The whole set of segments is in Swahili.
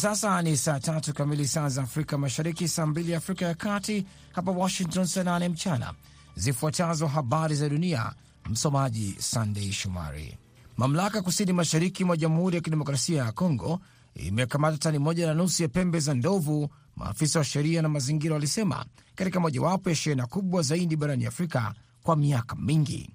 sasa ni saa tatu kamili saa za Afrika Mashariki, saa mbili Afrika ya Kati, hapa Washington saa nane mchana. Zifuatazo habari za dunia, msomaji Sandei Shomari. Mamlaka kusini mashariki mwa Jamhuri ya Kidemokrasia ya Kongo imekamata tani moja na nusu ya pembe za ndovu, maafisa wa sheria na mazingira walisema, katika mojawapo ya shehena kubwa zaidi barani Afrika kwa miaka mingi.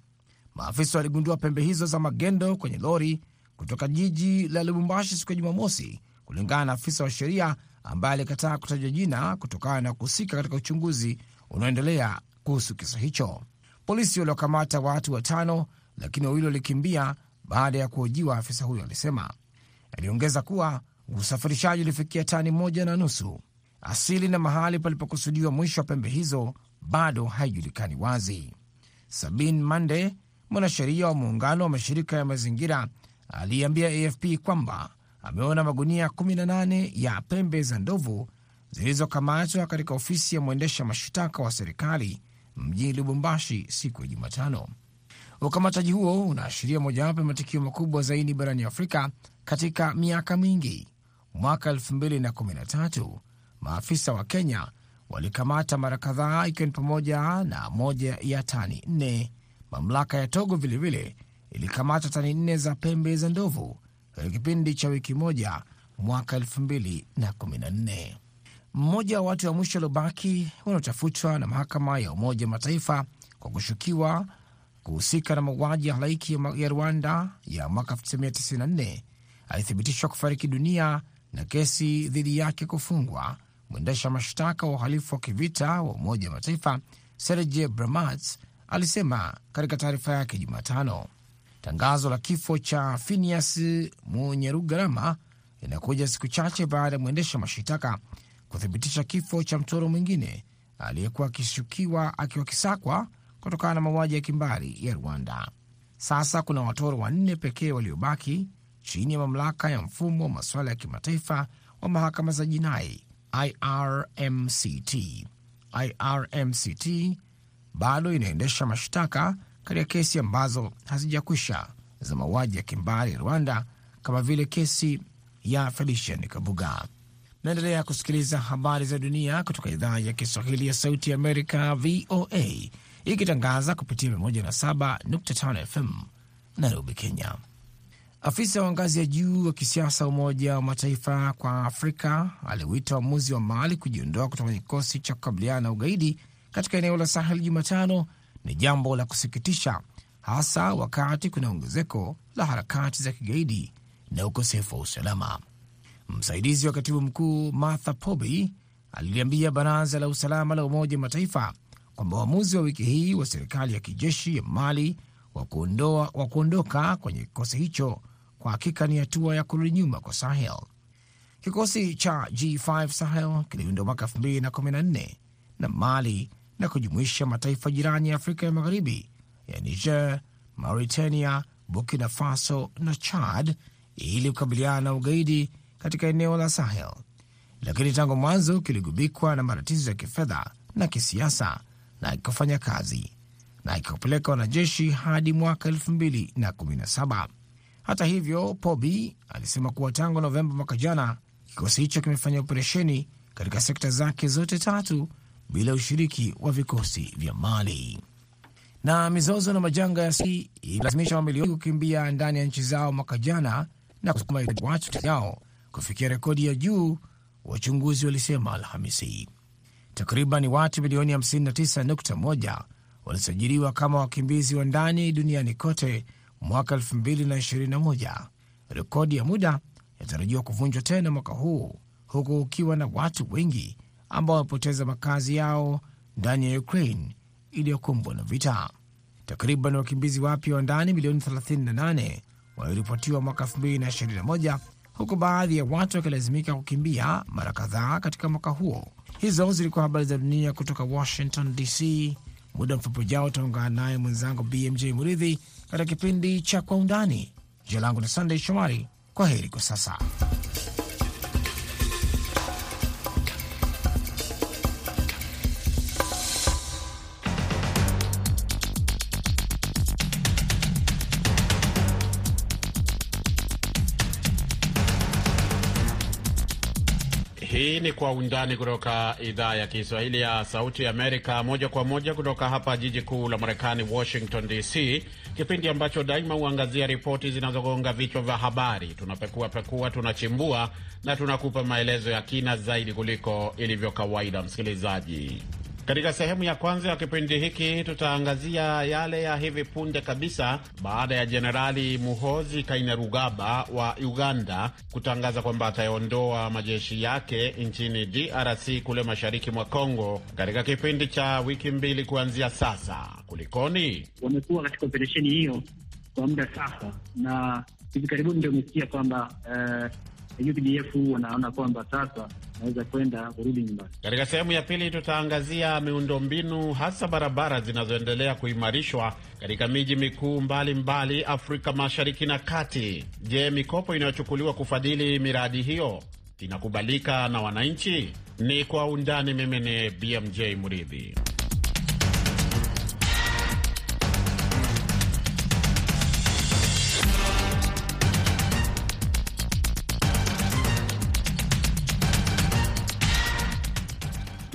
Maafisa waligundua pembe hizo za magendo kwenye lori kutoka jiji la Lubumbashi siku ya Jumamosi, kulingana na afisa wa sheria ambaye alikataa kutaja jina kutokana na kuhusika katika uchunguzi unaoendelea kuhusu kisa hicho. Polisi waliokamata watu watano, lakini wawili walikimbia baada ya kuhojiwa, afisa huyo alisema. Aliongeza kuwa usafirishaji ulifikia tani moja na nusu. Asili na mahali palipokusudiwa mwisho wa pembe hizo bado haijulikani wazi. Sabin Mande, mwanasheria wa muungano wa mashirika ya mazingira, aliambia AFP kwamba ameona magunia 18 ya pembe za ndovu zilizokamatwa katika ofisi ya mwendesha mashtaka wa serikali mjini Lubumbashi siku ya Jumatano. Ukamataji huo unaashiria mojawapo ya matukio makubwa zaidi barani Afrika katika miaka mingi. Mwaka 2013 maafisa wa Kenya walikamata mara kadhaa, ikiwa ni pamoja na moja ya tani nne. Mamlaka ya Togo vilevile ilikamata tani nne za pembe za ndovu katika kipindi cha wiki moja mwaka 2014. Mmoja wa watu wa mwisho waliobaki wanaotafutwa na mahakama ya Umoja wa Mataifa kwa kushukiwa kuhusika na mauaji ya halaiki ya Rwanda ya mwaka 1994 alithibitishwa kufariki dunia na kesi dhidi yake kufungwa. Mwendesha mashtaka wa uhalifu wa kivita wa Umoja wa Mataifa Serge bramat alisema katika taarifa yake Jumatano. Tangazo la kifo cha Phineas Munyerugarama linakuja siku chache baada ya mwendesha mashitaka kuthibitisha kifo cha mtoro mwingine aliyekuwa akishukiwa akiwa kisakwa kutokana na mauaji ya kimbari ya Rwanda. Sasa kuna watoro wanne pekee waliobaki chini ya mamlaka ya mfumo wa masuala ya kimataifa wa mahakama za jinai IRMCT. IRMCT bado inaendesha mashtaka katika kesi ambazo hazijakwisha za mauaji ya kimbari Rwanda, kama vile kesi ya Felician Kabuga. Naendelea kusikiliza habari za dunia kutoka idhaa ya Kiswahili ya Sauti ya Amerika, VOA, ikitangaza kupitia 107.5 FM Nairobi, Kenya. Afisa wa ngazi ya juu wa kisiasa Umoja wa Mataifa kwa Afrika aliwita uamuzi wa Mali kujiondoa kutoka kwenye kikosi cha kukabiliana na ugaidi katika eneo la Sahel Jumatano ni jambo la kusikitisha, hasa wakati kuna ongezeko la harakati za kigaidi na ukosefu wa usalama. Msaidizi wa katibu mkuu Martha Poby aliliambia baraza la usalama la Umoja wa Mataifa kwamba uamuzi wa wiki hii wa serikali ya kijeshi ya Mali wa kuondoka kwenye kikosi hicho kwa hakika ni hatua ya kurudi nyuma kwa Sahel. Kikosi cha G5 Sahel kiliundwa mwaka 2014 na Mali na kujumuisha mataifa jirani ya Afrika ya Magharibi ya Niger, Mauritania, Burkina Faso na Chad ili kukabiliana na ugaidi katika eneo la Sahel, lakini tangu mwanzo kiligubikwa na matatizo ya kifedha na kisiasa na ikafanya kazi na ikapeleka wanajeshi hadi mwaka 2017. Hata hivyo, Pobi alisema kuwa tangu Novemba mwaka jana kikosi hicho kimefanya operesheni katika sekta zake zote tatu bila ushiriki wa vikosi vya Mali. Na mizozo na majanga ya si ilazimisha mamilioni kukimbia ndani ya nchi zao mwaka jana na kusukuma watu yao kufikia rekodi ya juu, wachunguzi walisema Alhamisi. Takriban watu milioni 59.1 walisajiliwa kama wakimbizi wa ndani duniani kote mwaka 2021. Rekodi ya muda inatarajiwa kuvunjwa tena mwaka huu, huku ukiwa na watu wengi ambao wamepoteza makazi yao ndani ya Ukraine iliyokumbwa na vita. Takriban wakimbizi wapya wa ndani milioni 38 waliripotiwa mwaka 2021 huku baadhi ya watu wakilazimika kukimbia mara kadhaa katika mwaka huo. Hizo zilikuwa habari za dunia kutoka Washington DC. Muda mfupi ujao utaungana naye mwenzangu BMJ Muridhi katika kipindi cha Kwa Undani. Jina langu ni Sandey Shomari. Kwa heri kwa sasa. Kwa Undani kutoka idhaa ya Kiswahili ya Sauti Amerika, moja kwa moja kutoka hapa jiji kuu la Marekani, Washington DC, kipindi ambacho daima huangazia ripoti zinazogonga vichwa vya habari. Tunapekua pekua, tunachimbua na tunakupa maelezo ya kina zaidi kuliko ilivyo kawaida, msikilizaji. Katika sehemu ya kwanza ya kipindi hiki tutaangazia yale ya hivi punde kabisa baada ya Jenerali Muhozi Kainerugaba wa Uganda kutangaza kwamba ataondoa majeshi yake nchini DRC kule mashariki mwa Kongo katika kipindi cha wiki mbili kuanzia sasa. Kulikoni? Wamekuwa katika operesheni hiyo kwa muda sasa, na hivi karibuni ndio umesikia kwamba uh, UPDF wanaona kwamba sasa naweza kwenda kurudi nyumbani. Katika sehemu ya pili tutaangazia miundombinu hasa barabara zinazoendelea kuimarishwa katika miji mikuu mbalimbali Afrika Mashariki na Kati. Je, mikopo inayochukuliwa kufadhili miradi hiyo inakubalika na wananchi? Ni kwa undani. Mimi ni BMJ Muridhi.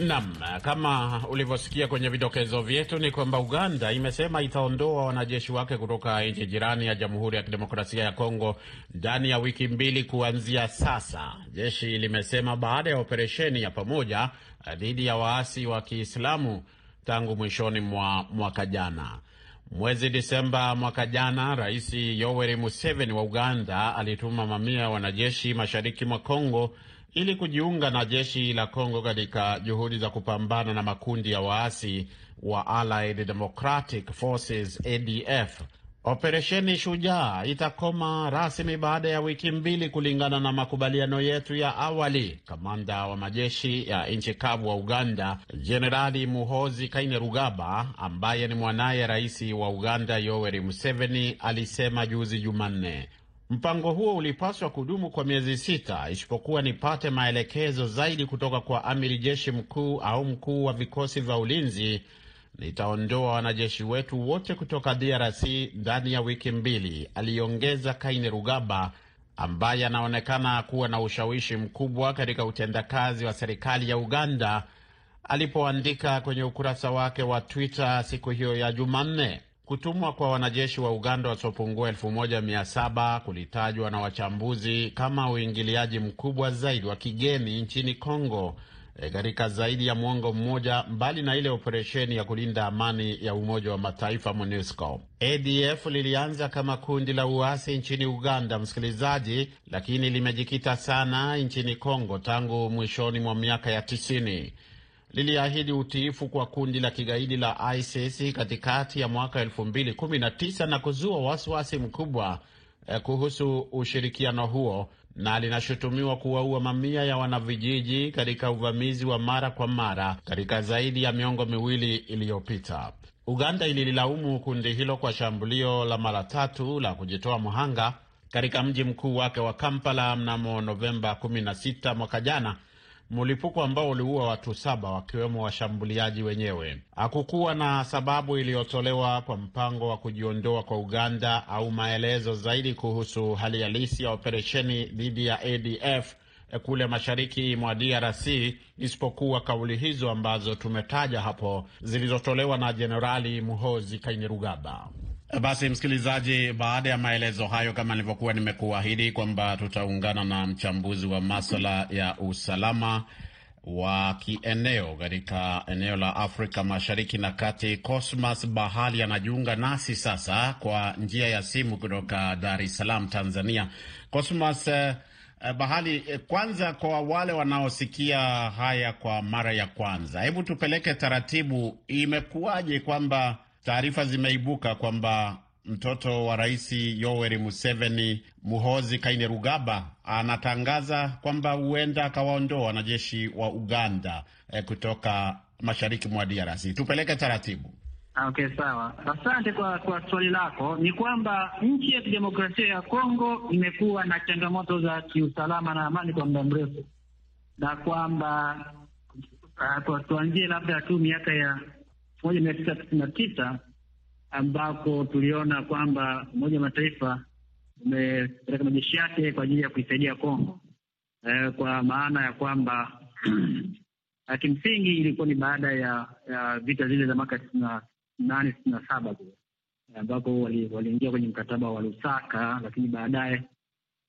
Nam, kama ulivyosikia kwenye vidokezo vyetu ni kwamba Uganda imesema itaondoa wanajeshi wake kutoka nchi jirani ya Jamhuri ya Kidemokrasia ya Kongo ndani ya wiki mbili kuanzia sasa. Jeshi limesema baada ya operesheni ya pamoja dhidi ya waasi wa Kiislamu tangu mwishoni mwa mwaka jana. Mwezi Disemba mwaka jana, Rais Yoweri Museveni wa Uganda alituma mamia ya wanajeshi mashariki mwa Kongo ili kujiunga na jeshi la Kongo katika juhudi za kupambana na makundi ya waasi wa Allied Democratic Forces ADF. Operesheni Shujaa itakoma rasmi baada ya wiki mbili kulingana na makubaliano yetu ya awali. Kamanda wa majeshi ya nchi kavu wa Uganda, Jenerali Muhozi Kainerugaba, ambaye ni mwanaye rais wa Uganda Yoweri Museveni, alisema juzi Jumanne. Mpango huo ulipaswa kudumu kwa miezi sita, isipokuwa nipate maelekezo zaidi kutoka kwa amiri jeshi mkuu au mkuu wa vikosi vya ulinzi. Nitaondoa wanajeshi wetu wote kutoka DRC ndani ya wiki mbili, aliongeza Kainerugaba, ambaye anaonekana kuwa na ushawishi mkubwa katika utendakazi wa serikali ya Uganda, alipoandika kwenye ukurasa wake wa Twitter siku hiyo ya Jumanne. Kutumwa kwa wanajeshi wa Uganda wasiopungua elfu moja mia saba kulitajwa na wachambuzi kama uingiliaji mkubwa zaidi wa kigeni nchini Kongo katika e, zaidi ya mwongo mmoja, mbali na ile operesheni ya kulinda amani ya Umoja wa Mataifa MONUSCO. ADF lilianza kama kundi la uasi nchini Uganda, msikilizaji, lakini limejikita sana nchini Kongo tangu mwishoni mwa miaka ya tisini liliahidi utiifu kwa kundi la kigaidi la ISIS katikati ya mwaka 2019 na kuzua wasiwasi mkubwa eh, kuhusu ushirikiano huo, na linashutumiwa kuwaua mamia ya wanavijiji katika uvamizi wa mara kwa mara katika zaidi ya miongo miwili iliyopita. Uganda ililaumu kundi hilo kwa shambulio la mara tatu la kujitoa mhanga katika mji mkuu wake wa Kampala mnamo Novemba 16 mwaka jana, mlipuko ambao uliua watu saba wakiwemo washambuliaji wenyewe. Hakukuwa na sababu iliyotolewa kwa mpango wa kujiondoa kwa Uganda au maelezo zaidi kuhusu hali halisi ya operesheni dhidi ya ADF kule mashariki mwa DRC isipokuwa kauli hizo ambazo tumetaja hapo zilizotolewa na Jenerali Muhozi Kainerugaba. Basi msikilizaji, baada ya maelezo hayo, kama nilivyokuwa nimekuahidi kwamba tutaungana na mchambuzi wa maswala ya usalama wa kieneo katika eneo la Afrika Mashariki na Kati, Cosmas Bahali anajiunga nasi sasa kwa njia ya simu kutoka Dar es Salaam, Tanzania. Cosmas eh, Bahali, eh, kwanza kwa wale wanaosikia haya kwa mara ya kwanza, hebu tupeleke taratibu, imekuwaje kwamba taarifa zimeibuka kwamba mtoto wa rais Yoweri Museveni, Muhozi Kainerugaba, anatangaza kwamba huenda akawaondoa wanajeshi wa Uganda eh, kutoka mashariki mwa DRC. Tupeleke taratibu. Okay, sawa. Asante kwa kwa swali lako. Ni kwamba nchi ya kidemokrasia ya Kongo imekuwa na changamoto za kiusalama na amani kwa muda mrefu, na kwamba uh, tuanzie labda tu miaka ya elfu moja mia tisa tisini na tisa ambako tuliona kwamba Umoja wa Mataifa umepeleka majeshi yake kwa ajili ya kuisaidia Kongo, eh, kwa maana ya kwamba kimsingi ilikuwa ni baada ya, ya vita zile za mwaka tisini na nane tisini na saba ambapo waliingia wali kwenye mkataba wa Lusaka, lakini baadaye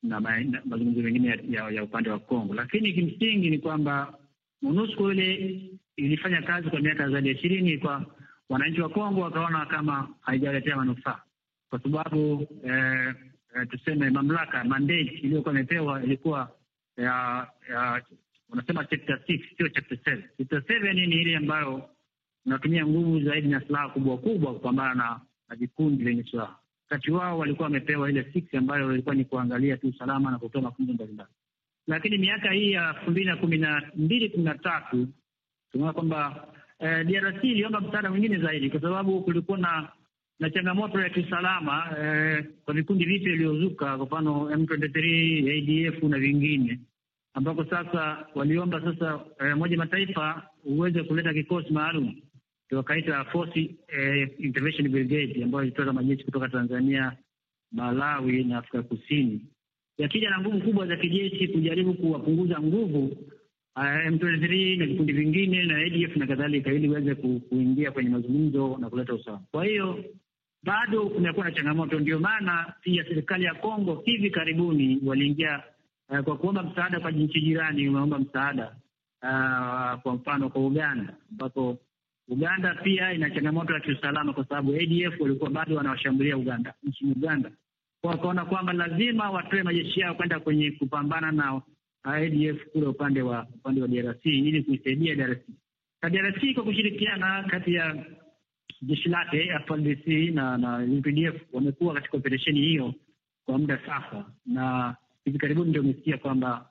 na mazungumzo mengine ya, ya, ya upande wa Kongo. Lakini kimsingi ni kwamba MONUSCO ile ilifanya kazi kwa miaka zaidi ya ishirini, kwa wananchi wa Kongo wakaona kama haijaletea manufaa kwa sababu eh, eh, tuseme mamlaka mandate iliyokuwa imepewa ilikuwa ya, ya unasema chapter 6 sio chapter 7. Chapter 7 ni ile ambayo unatumia nguvu zaidi na silaha kubwa kubwa kupambana na na vikundi vyenye silaha. Kati wao walikuwa wamepewa ile 6 ambayo ilikuwa ni kuangalia tu usalama na kutoa mafunzo mbalimbali, lakini miaka hii ya elfu mbili na kumi na mbili kumi na tatu tunaona kwamba eh, DRC iliomba msaada mwingine zaidi, kwa sababu kulikuwa na na changamoto ya kiusalama eh, kwa vikundi vipya iliyozuka, kwa mfano M23, ADF na vingine ambako sasa waliomba sasa eh, moja Mataifa uweze kuleta kikosi maalum wakaita Force eh, Intervention Brigade ambayo ilitoka majeshi kutoka Tanzania, Malawi na Afrika Kusini, yakija na nguvu kubwa za kijeshi kujaribu kuwapunguza nguvu M23 na vikundi vingine na ADF na kadhalika, ili iweze kuingia kwenye mazungumzo na kuleta usawa. Kwa hiyo bado kumekuwa na changamoto, ndio maana pia serikali ya Kongo hivi karibuni waliingia uh, kwa kuomba msaada kwa nchi jirani, wameomba msaada uh, kwa mfano kwa Uganda ambapo Uganda pia ina changamoto ya kiusalama kwa sababu ADF walikuwa bado wanawashambulia Uganda, nchini Uganda, kwa wakaona kwamba lazima watoe majeshi yao kwenda kwenye kupambana na ADF kule upande wa upande wa DRC ili kuisaidia DRC. Na DRC kwa kushirikiana kati ya jeshi lake FARDC na na UPDF wamekuwa katika operesheni hiyo kwa muda sasa, na hivi karibuni ndio umesikia kwamba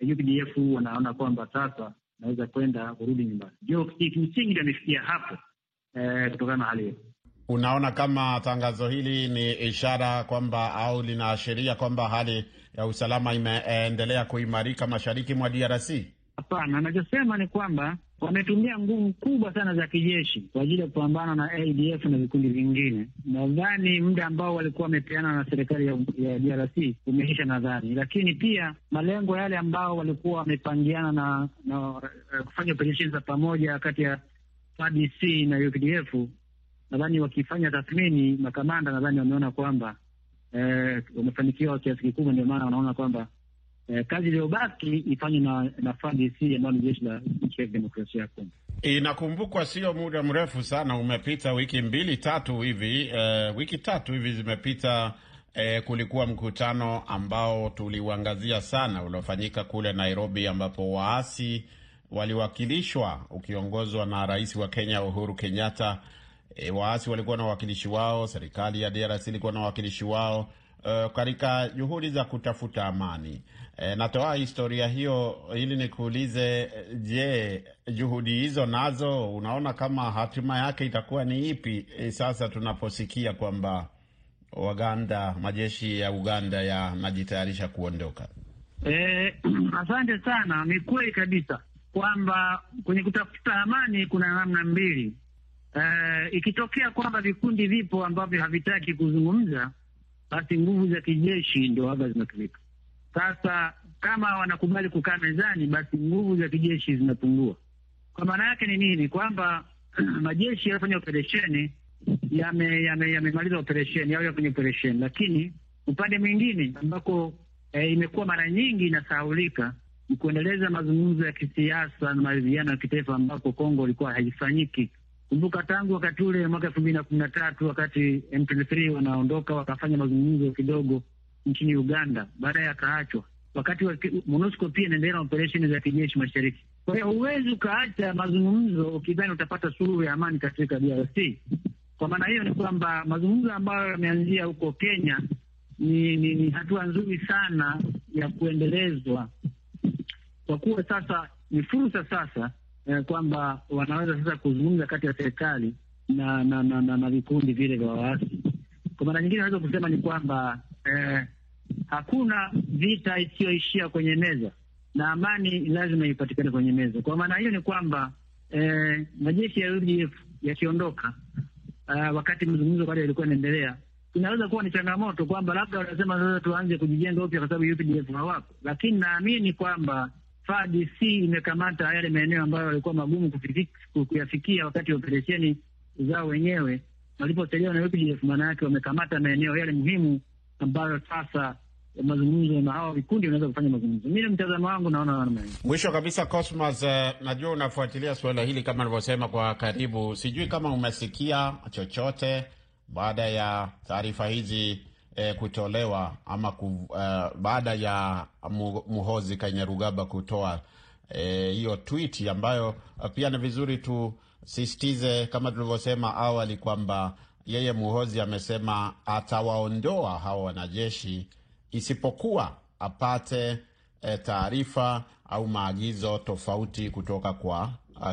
uh, UPDF wanaona kwamba sasa naweza kwenda kurudi nyumbani. Ndio kimsingi ndio amefikia hapo eh, kutokana na hali hiyo. Unaona kama tangazo hili ni ishara kwamba au linaashiria kwamba hali ya usalama imeendelea kuimarika mashariki mwa DRC? Hapana, anachosema ni kwamba wametumia nguvu kubwa sana za kijeshi kwa ajili ya kupambana na ADF na vikundi vingine. Nadhani muda ambao walikuwa wamepeana na serikali ya, ya DRC umeisha nadhani, lakini pia malengo yale ambao walikuwa wamepangiana na, na uh, kufanya operesheni za pamoja kati ya FARDC na UPDF, nadhani wakifanya tathmini, makamanda nadhani wameona kwamba eh, wamefanikiwa kiasi kikubwa, ndio maana wanaona kwamba Eh, kazi iliyobaki ifanywe na, na FARDC ambayo ni jeshi la nchi ya demokrasia ya Kongo. Inakumbukwa sio muda mrefu sana umepita, wiki mbili tatu hivi eh, wiki tatu hivi zimepita. Eh, kulikuwa mkutano ambao tuliuangazia sana uliofanyika kule Nairobi, ambapo waasi waliwakilishwa ukiongozwa na rais wa Kenya Uhuru Kenyatta. Eh, waasi walikuwa na wawakilishi wao, serikali ya DRC ilikuwa na wawakilishi wao Uh, katika juhudi za kutafuta amani. E, natoa historia hiyo ili nikuulize, je, juhudi hizo nazo unaona kama hatima yake itakuwa ni ipi? E, sasa tunaposikia kwamba Waganda, majeshi ya Uganda yanajitayarisha kuondoka. E, asante sana. Ni kweli kabisa kwamba kwenye kutafuta amani kuna namna mbili. E, ikitokea kwamba vikundi vipo ambavyo havitaki kuzungumza basi nguvu za kijeshi ndio waga zinatumika. Sasa kama wanakubali kukaa mezani, basi nguvu za kijeshi zinapungua. Kwa maana yake ni nini? Kwamba majeshi yanafanya operesheni yamemaliza yame, yame operesheni au yafanya operesheni, lakini upande mwingine ambako eh, imekuwa mara nyingi inasahaulika ni kuendeleza mazungumzo ya kisiasa na maridhiano ya kitaifa ambako Kongo ilikuwa haifanyiki. Kumbuka tangu wakati ule mwaka elfu mbili na kumi na tatu wakati M23 wanaondoka wakafanya mazungumzo kidogo nchini Uganda, baadaye akaachwa. Wakati wa MONUSCO pia inaendelea na operesheni za kijeshi mashariki. Kwa hiyo huwezi ukaacha mazungumzo ukidhani utapata suluhu ya amani katika DRC. Kwa maana hiyo ni kwamba mazungumzo ambayo yameanzia huko Kenya ni, ni, ni hatua nzuri sana ya kuendelezwa, kwa kuwa sasa ni fursa sasa Eh, kwamba wanaweza sasa kuzungumza kati ya serikali na na na, na, na vikundi vile vya waasi. Kwa mara nyingine naweza kusema ni kwamba eh, hakuna vita isiyoishia kwenye meza na amani lazima ipatikane kwenye meza. Kwa maana hiyo ni kwamba eh, majeshi ya UDF yakiondoka, uh, wakati mzungumzo bado yalikuwa yanaendelea, inaweza kuwa ni changamoto kwamba labda wanasema sasa tuanze kujijenga upya kwa sababu UPDF hawako, lakini naamini kwamba FARDC imekamata yale maeneo ambayo yalikuwa magumu kuyafikia wakati wa operesheni zao wenyewe waliposaidiwa na UPDF. Maana yake wamekamata maeneo yale muhimu ambayo sasa mazungumzo na hawa vikundi wanaweza kufanya mazungumzo. Mimi mtazamo wangu naona namna. Mwisho kabisa, Cosmas, uh, najua unafuatilia suala hili kama nilivyosema kwa karibu. Sijui kama umesikia chochote baada ya taarifa hizi eh, kutolewa ama ku, uh, baada ya Muhozi Kainerugaba kutoa hiyo eh, tweet ambayo pia ni vizuri tusisitize kama tulivyosema awali kwamba yeye Muhozi amesema atawaondoa hawa wanajeshi isipokuwa apate e, taarifa au maagizo tofauti kutoka kwa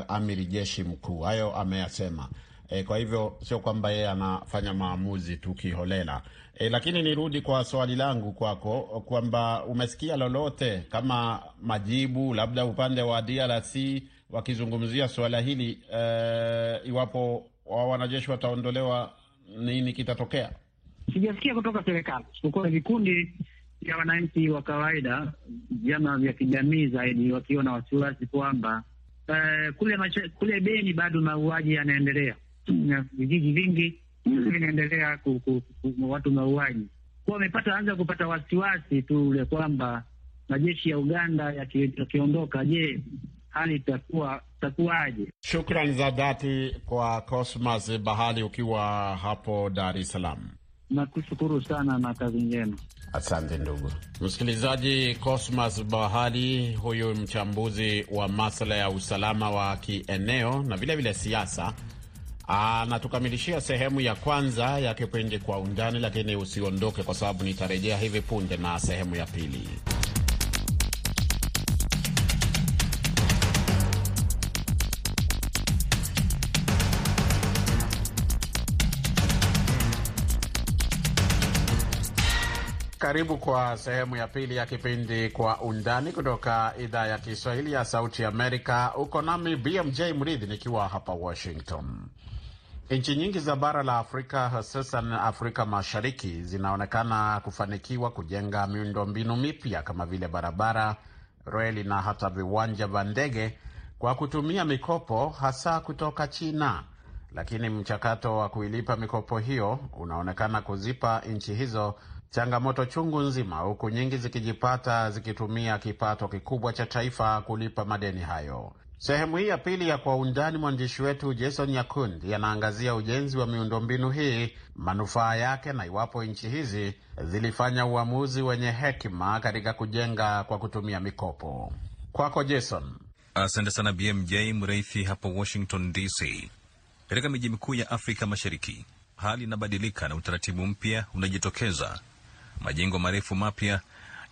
amiri jeshi mkuu. Hayo ameyasema. E, kwa hivyo sio kwamba yeye anafanya maamuzi tu kiholela. E, lakini nirudi kwa swali langu kwako kwamba umesikia lolote kama majibu labda upande wa DRC wakizungumzia suala hili e, iwapo wanajeshi wataondolewa, nini kitatokea? Sijasikia kutoka serikali isipokuwa vikundi vya wananchi wa kawaida, vyama vya kijamii zaidi, wakiwa na wasiwasi kwamba e, kule kule Beni bado mauaji yanaendelea vijiji vingi vinaendelea ku, ku, ku, watu mauaji kuwa wamepata anza kupata wasiwasi tu ule kwamba majeshi ya Uganda yakiondoka, je, hali itakuwa itakuwaje? Shukrani za dhati kwa Cosmas Bahali ukiwa hapo Dar es Salaam. Nakushukuru sana na kazi njema. Asante ndugu msikilizaji. Cosmas Bahali huyu mchambuzi wa masuala ya usalama wa kieneo na vilevile siasa anatukamilishia sehemu ya kwanza ya kipindi Kwa Undani, lakini usiondoke, kwa sababu nitarejea hivi punde na sehemu ya pili. Karibu kwa sehemu ya pili ya kipindi Kwa Undani kutoka idhaa ya Kiswahili ya Sauti Amerika. Uko nami BMJ Mridhi nikiwa hapa Washington. Nchi nyingi za bara la Afrika, hususan Afrika Mashariki, zinaonekana kufanikiwa kujenga miundombinu mipya kama vile barabara, reli na hata viwanja vya ndege kwa kutumia mikopo, hasa kutoka China. Lakini mchakato wa kuilipa mikopo hiyo unaonekana kuzipa nchi hizo changamoto chungu nzima, huku nyingi zikijipata zikitumia kipato kikubwa cha taifa kulipa madeni hayo. Sehemu hii ya pili ya Kwa Undani, mwandishi wetu Jason Nyakundi anaangazia ujenzi wa miundombinu hii, manufaa yake, na iwapo nchi hizi zilifanya uamuzi wenye hekima katika kujenga kwa kutumia mikopo. Kwako Jason. Asante sana BMJ Mreithi hapo Washington DC. Katika miji mikuu ya Afrika Mashariki hali inabadilika na utaratibu mpya unajitokeza. Majengo marefu mapya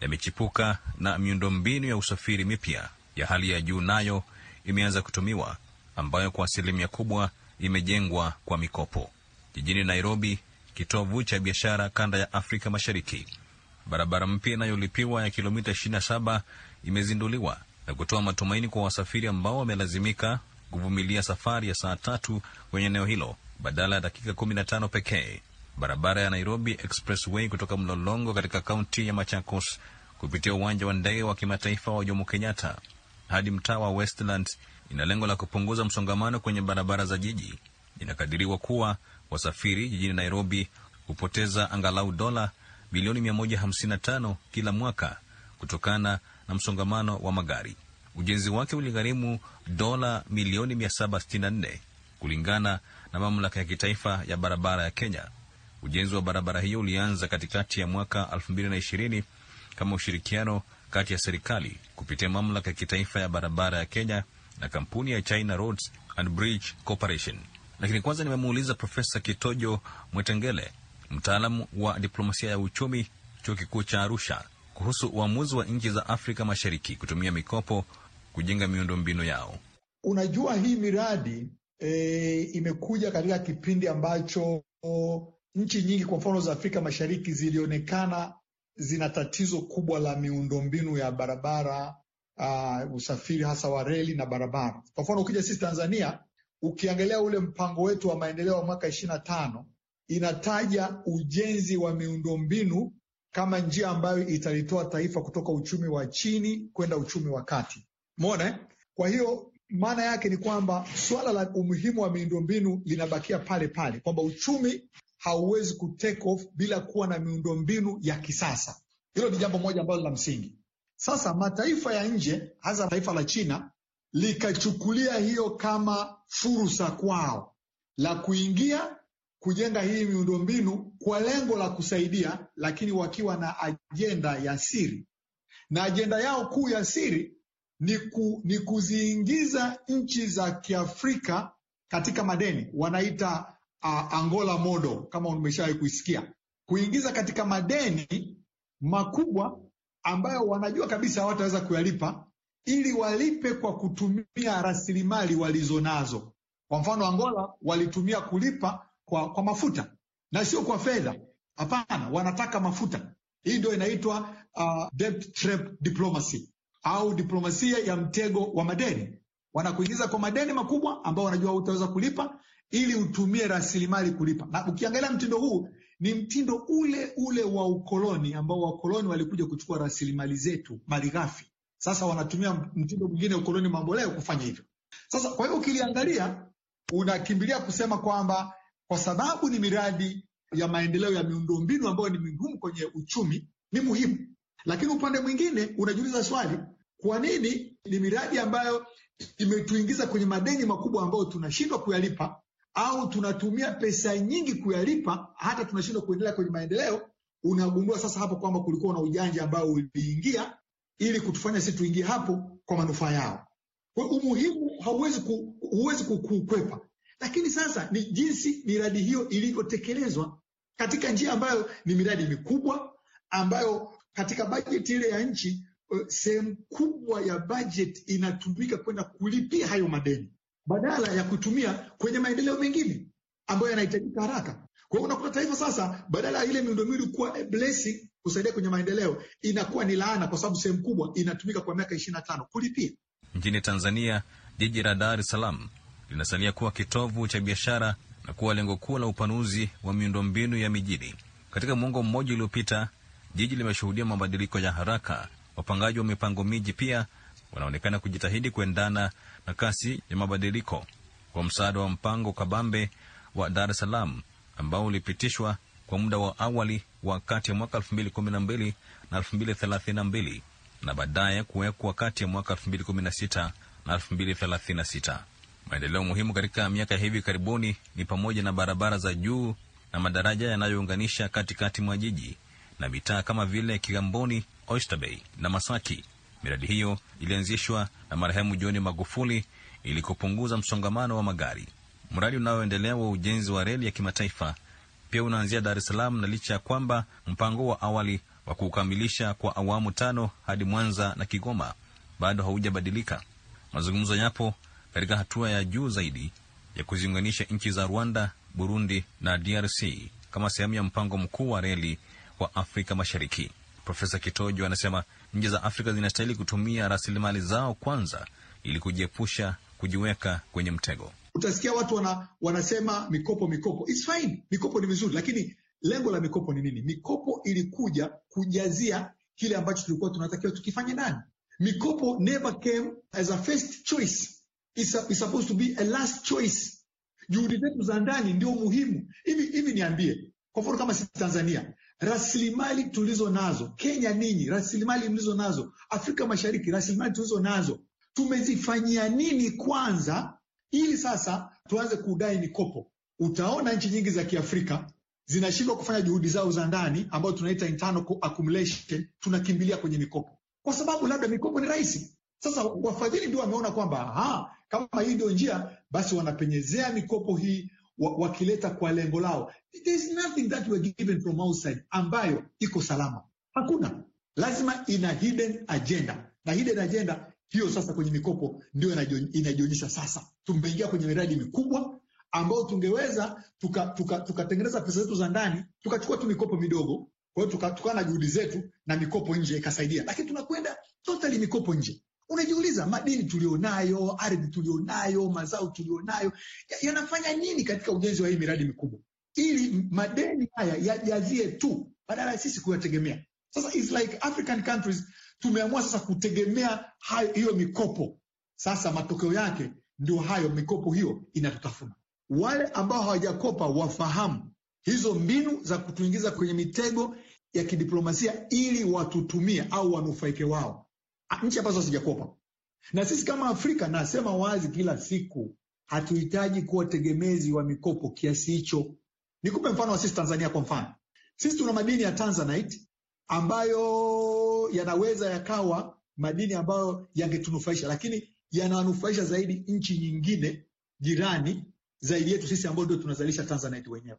yamechipuka na miundombinu ya usafiri mipya ya hali ya juu nayo imeanza kutumiwa, ambayo kwa asilimia kubwa imejengwa kwa mikopo. Jijini Nairobi, kitovu cha biashara kanda ya Afrika Mashariki, barabara mpya inayolipiwa ya kilomita 27 imezinduliwa na kutoa matumaini kwa wasafiri ambao wamelazimika kuvumilia safari ya saa tatu kwenye eneo hilo badala ya dakika 15 pekee. Barabara ya Nairobi Expressway kutoka Mlolongo katika kaunti ya Machakos kupitia uwanja wa ndege wa kimataifa wa Jomo Kenyatta hadi mtaa wa Westland ina lengo la kupunguza msongamano kwenye barabara za jiji. Inakadiriwa kuwa wasafiri jijini Nairobi hupoteza angalau dola bilioni 155 kila mwaka kutokana na msongamano wa magari. Ujenzi wake uligharimu dola milioni 764 kulingana na mamlaka ya kitaifa ya barabara ya Kenya. Ujenzi wa barabara hiyo ulianza katikati ya mwaka 2020 kama ushirikiano kati ya serikali kupitia mamlaka ya kitaifa ya barabara ya Kenya na kampuni ya China Roads and Bridge Corporation. Lakini kwanza nimemuuliza Profesa Kitojo Mwetengele, mtaalamu wa diplomasia ya uchumi, chuo kikuu cha Arusha, kuhusu uamuzi wa nchi za Afrika Mashariki kutumia mikopo kujenga miundombinu yao. Unajua, hii miradi e, imekuja katika kipindi ambacho nchi nyingi kwa mfano za Afrika Mashariki zilionekana zina tatizo kubwa la miundombinu ya barabara, uh, usafiri hasa wa reli na barabara. Kwa mfano ukija sisi Tanzania, ukiangalia ule mpango wetu wa maendeleo wa mwaka ishirini na tano inataja ujenzi wa miundombinu kama njia ambayo italitoa taifa kutoka uchumi wa chini kwenda uchumi wa kati. Umeona? Kwa hiyo maana yake ni kwamba suala la umuhimu wa miundombinu linabakia pale pale, kwamba uchumi hauwezi ku take off bila kuwa na miundombinu ya kisasa. Hilo ni jambo moja ambalo la msingi. Sasa mataifa ya nje, hasa taifa la China likachukulia hiyo kama fursa kwao la kuingia kujenga hii miundombinu kwa lengo la kusaidia, lakini wakiwa na ajenda ya siri, na ajenda yao kuu ya siri ni, ku, ni kuziingiza nchi za Kiafrika katika madeni, wanaita uh, Angola model, kama umeshawahi kuisikia, kuingiza katika madeni makubwa ambayo wanajua kabisa hawataweza kuyalipa, ili walipe kwa kutumia rasilimali walizonazo. Kwa mfano, Angola walitumia kulipa kwa, kwa mafuta na sio kwa fedha. Hapana, wanataka mafuta. Hii ndio inaitwa uh, debt trap diplomacy au diplomasia ya mtego wa madeni. Wanakuingiza kwa madeni makubwa ambayo wanajua hutaweza kulipa ili utumie rasilimali kulipa. Na ukiangalia mtindo huu ni mtindo ule ule wa ukoloni ambao wakoloni walikuja kuchukua rasilimali zetu malighafi. Sasa wanatumia mtindo mwingine ukoloni mamboleo kufanya hivyo. Sasa kwa hiyo ukiliangalia, unakimbilia kusema kwamba kwa sababu ni miradi ya maendeleo ya miundombinu ambayo ni muhimu kwenye uchumi, ni muhimu. Lakini upande mwingine unajiuliza swali, kwa nini ni miradi ambayo imetuingiza kwenye madeni makubwa ambayo tunashindwa kuyalipa au tunatumia pesa nyingi kuyalipa, hata tunashindwa kuendelea kwenye maendeleo. Unagundua sasa hapo kwamba kulikuwa na ujanja ambao uliingia ili kutufanya sisi tuingie hapo kwa manufaa yao. Kwa umuhimu hauwezi ku, huwezi kukwepa, lakini sasa ni jinsi miradi hiyo ilivyotekelezwa katika njia ambayo ni miradi mikubwa ambayo katika bajeti ile ya nchi sehemu kubwa ya bajeti inatumika kwenda kulipia hayo madeni badala ya kutumia kwenye maendeleo mengine ambayo yanahitajika haraka. Kwa hiyo unakuta taifa sasa, badala ya ile miundombinu kuwa blessing kusaidia kwenye maendeleo, inakuwa ni laana, kwa sababu sehemu kubwa inatumika kwa miaka ishirini na tano kulipia. Nchini Tanzania, jiji la Dar es Salaam linasalia kuwa kitovu cha biashara na kuwa lengo kuu la upanuzi wa miundombinu ya mijini. Katika muongo mmoja uliopita, jiji limeshuhudia mabadiliko ya haraka. Wapangaji wa mipango miji pia wanaonekana kujitahidi kuendana na kasi ya mabadiliko. Kwa msaada wa mpango kabambe wa Dar es Salaam ambao ulipitishwa kwa muda wa awali wa kati ya mwaka 2012 na 2032 na baadaye kuwekwa kati ya mwaka 2016 na 2036. Maendeleo muhimu katika miaka ya hivi karibuni ni pamoja na barabara za juu na madaraja yanayounganisha katikati mwa jiji na mitaa kama vile Kigamboni, Oyster Bay na Masaki. Miradi hiyo ilianzishwa na marehemu John Magufuli ili kupunguza msongamano wa magari. Mradi unaoendelea wa ujenzi wa reli ya kimataifa pia unaanzia Dar es Salaam, na licha ya kwamba mpango wa awali wa kukamilisha kwa awamu tano hadi Mwanza na Kigoma bado haujabadilika, mazungumzo yapo katika hatua ya juu zaidi ya kuziunganisha nchi za Rwanda, Burundi na DRC kama sehemu ya mpango mkuu wa reli wa Afrika Mashariki. Profesa Kitojo anasema nchi za Afrika zinastahili kutumia rasilimali zao kwanza ili kujiepusha kujiweka kwenye mtego. Utasikia watu wana, wanasema mikopo mikopo. It's fine, mikopo ni mizuri, lakini lengo la mikopo ni nini? Mikopo ilikuja kujazia kile ambacho tulikuwa tunatakiwa tukifanye ndani. Mikopo never came as a first choice. It's, a, it's supposed to be a last choice. Juhudi zetu za ndani ndio muhimu. Hivi hivi, niambie kwa mfano kama sisi Tanzania, rasilimali tulizo nazo, Kenya ninyi, rasilimali mlizo nazo, Afrika Mashariki, rasilimali tulizo nazo, tumezifanyia nini kwanza, ili sasa tuanze kudai mikopo? Utaona nchi nyingi za Kiafrika zinashindwa kufanya juhudi zao za ndani, ambayo tunaita internal accumulation, tunakimbilia kwenye mikopo kwa sababu labda mikopo ni rahisi. Sasa wafadhili ndio wameona kwamba aha, kama hii ndio njia, basi wanapenyezea mikopo hii wakileta kwa lengo lao. There is nothing that we given from outside ambayo iko salama, hakuna. Lazima ina hidden agenda, na hidden agenda hiyo sasa kwenye mikopo ndio inajionyesha. Sasa tumeingia kwenye miradi mikubwa ambayo tungeweza tukatengeneza tuka, tuka pesa zetu za ndani tukachukua tu mikopo midogo, kwa hiyo tukawa na juhudi zetu na mikopo nje ikasaidia, lakini tunakwenda totally mikopo nje. Unajiuliza, madini tulionayo, ardhi tulionayo, mazao tulionayo yanafanya nini katika ujenzi wa hii miradi mikubwa, ili madeni haya yajazie tu badala ya sisi kuyategemea. Sasa it's like African countries tumeamua sasa kutegemea hayo, hiyo mikopo. Sasa matokeo yake ndio hayo, mikopo hiyo inatutafuna. Wale ambao hawajakopa wafahamu hizo mbinu za kutuingiza kwenye mitego ya kidiplomasia ili watutumie au wanufaike wao, nchi ambazo hazijakopa. Na sisi kama Afrika, nasema wazi kila siku, hatuhitaji kuwa tegemezi wa mikopo kiasi hicho. Nikupe mfano wa sisi Tanzania. Kwa mfano, sisi tuna madini ya Tanzanite ambayo yanaweza yakawa madini ambayo yangetunufaisha, lakini yanawanufaisha zaidi nchi nyingine jirani zaidi yetu sisi ambao ndio tunazalisha Tanzanite wenyewe.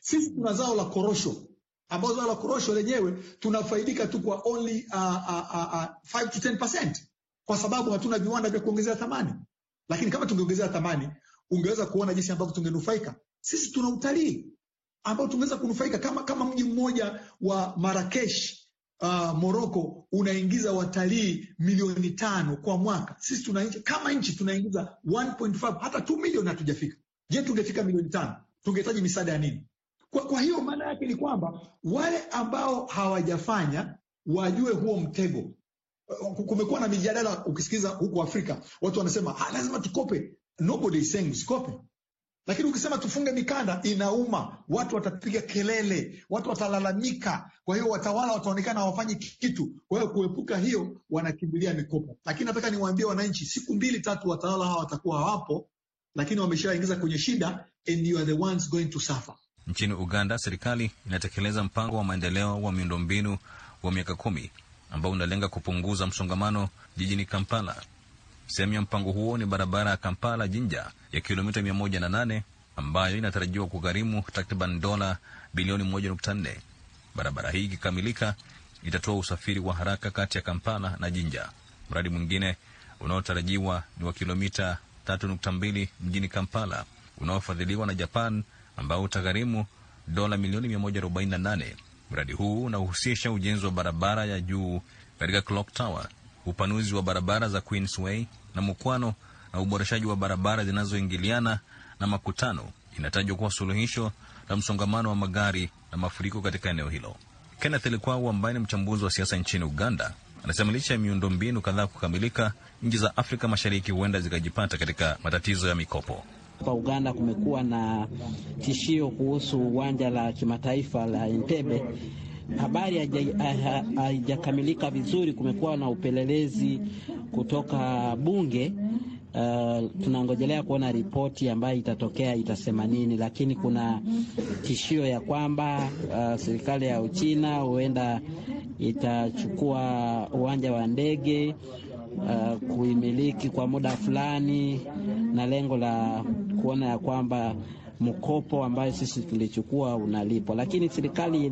Sisi tuna zao la korosho ambao zao la korosho lenyewe tunafaidika tu kwa only uh, uh, uh, uh, 5 to 10% kwa sababu hatuna viwanda vya kuongezea thamani. Lakini kama tungeongezea thamani, ungeweza kuona jinsi ambavyo tungenufaika. Sisi tuna utalii ambao tungeweza kunufaika kama kama mji mmoja wa Marakesh uh, Moroko unaingiza watalii milioni tano kwa mwaka. Sisi tuna nchi kama nchi tunaingiza 1.5 hata 2 milioni hatujafika. Je, tungefika milioni tano tungehitaji misaada ya nini? Kwa, kwa hiyo maana yake ni kwamba wale ambao hawajafanya wajue huo mtego. Kumekuwa na mijadala, ukisikiliza huku Afrika watu wanasema ah, lazima tukope. Nobody is saying usikope, lakini ukisema tufunge mikanda inauma, watu watapiga kelele, watu watalalamika. Kwa hiyo watawala wataonekana hawafanyi kitu. Kwa hiyo kuepuka hiyo, wanakimbilia mikopo. Lakini nataka niwaambie wananchi, siku mbili tatu watawala hawa watakuwa hawapo, lakini wameshaingiza kwenye shida, and you are the ones going to suffer. Nchini Uganda, serikali inatekeleza mpango wa maendeleo wa miundombinu wa miaka kumi ambao unalenga kupunguza msongamano jijini Kampala. Sehemu ya mpango huo ni barabara ya Kampala Jinja ya kilomita mia moja na nane ambayo inatarajiwa kugharimu takriban dola bilioni moja nukta nne. Barabara hii ikikamilika itatoa usafiri wa haraka kati ya Kampala na Jinja. Mradi mwingine unaotarajiwa ni wa kilomita tatu nukta mbili mjini Kampala unaofadhiliwa na Japan ambao utagharimu dola milioni 148. Mradi huu unahusisha ujenzi wa barabara ya juu katika Clock Tower, upanuzi wa barabara za Queensway na Mukwano na uboreshaji wa barabara zinazoingiliana na makutano. Inatajwa kuwa suluhisho la msongamano wa magari na mafuriko katika eneo hilo. Kenneth Likwau ambaye ni mchambuzi wa siasa nchini Uganda anasema licha ya miundombinu kadhaa kukamilika, nchi za Afrika Mashariki huenda zikajipata katika matatizo ya mikopo. Hapa Uganda kumekuwa na tishio kuhusu uwanja la kimataifa la Entebbe. Habari haijakamilika vizuri. Kumekuwa na upelelezi kutoka bunge. Uh, tunangojelea kuona ripoti ambayo itatokea itasema nini, lakini kuna tishio ya kwamba uh, serikali ya Uchina huenda itachukua uwanja wa ndege uh, kuimiliki kwa muda fulani na lengo la kuona ya kwamba mkopo ambayo sisi tulichukua unalipwa, lakini serikali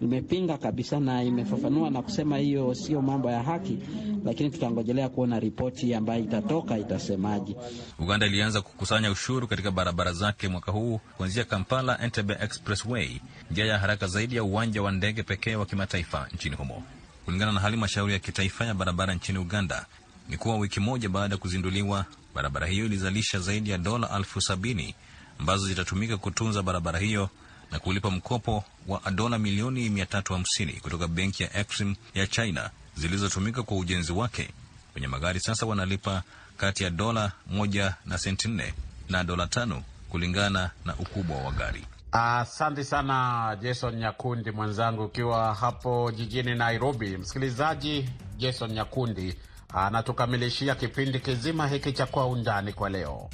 imepinga ime kabisa na imefafanua na kusema hiyo sio mambo ya haki, lakini tutangojelea kuona ripoti ambayo itatoka itasemaje. Uganda ilianza kukusanya ushuru katika barabara zake mwaka huu kuanzia Kampala Entebbe Expressway, njia ya haraka zaidi ya uwanja wa ndege pekee wa kimataifa nchini humo. Kulingana na halmashauri ya kitaifa ya barabara nchini Uganda ni kuwa wiki moja baada ya kuzinduliwa, barabara hiyo ilizalisha zaidi ya dola elfu sabini ambazo zitatumika kutunza barabara hiyo na kulipa mkopo wa dola milioni 350 kutoka benki ya Exim ya China zilizotumika kwa ujenzi wake. Wenye magari sasa wanalipa kati ya dola moja na senti nne na dola tano kulingana na ukubwa wa gari. Asante uh, sana Jason Nyakundi mwenzangu, ukiwa hapo jijini Nairobi. Msikilizaji, Jason Nyakundi anatukamilishia uh, kipindi kizima hiki cha Kwa Undani kwa leo.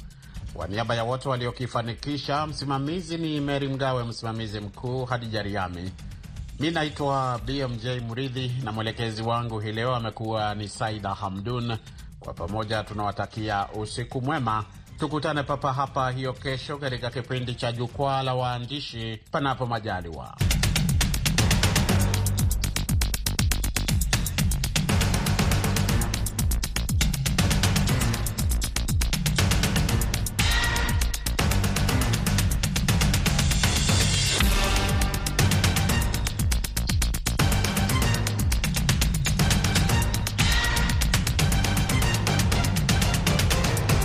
Kwa niaba ya wote waliokifanikisha, msimamizi ni Meri Mgawe, msimamizi mkuu Hadija Riami. Mi naitwa BMJ Muridhi na mwelekezi wangu hii leo amekuwa ni Saida Hamdun. Kwa pamoja tunawatakia usiku mwema. Tukutane papa hapa hiyo kesho katika kipindi cha Jukwaa la Waandishi, panapo majaliwa.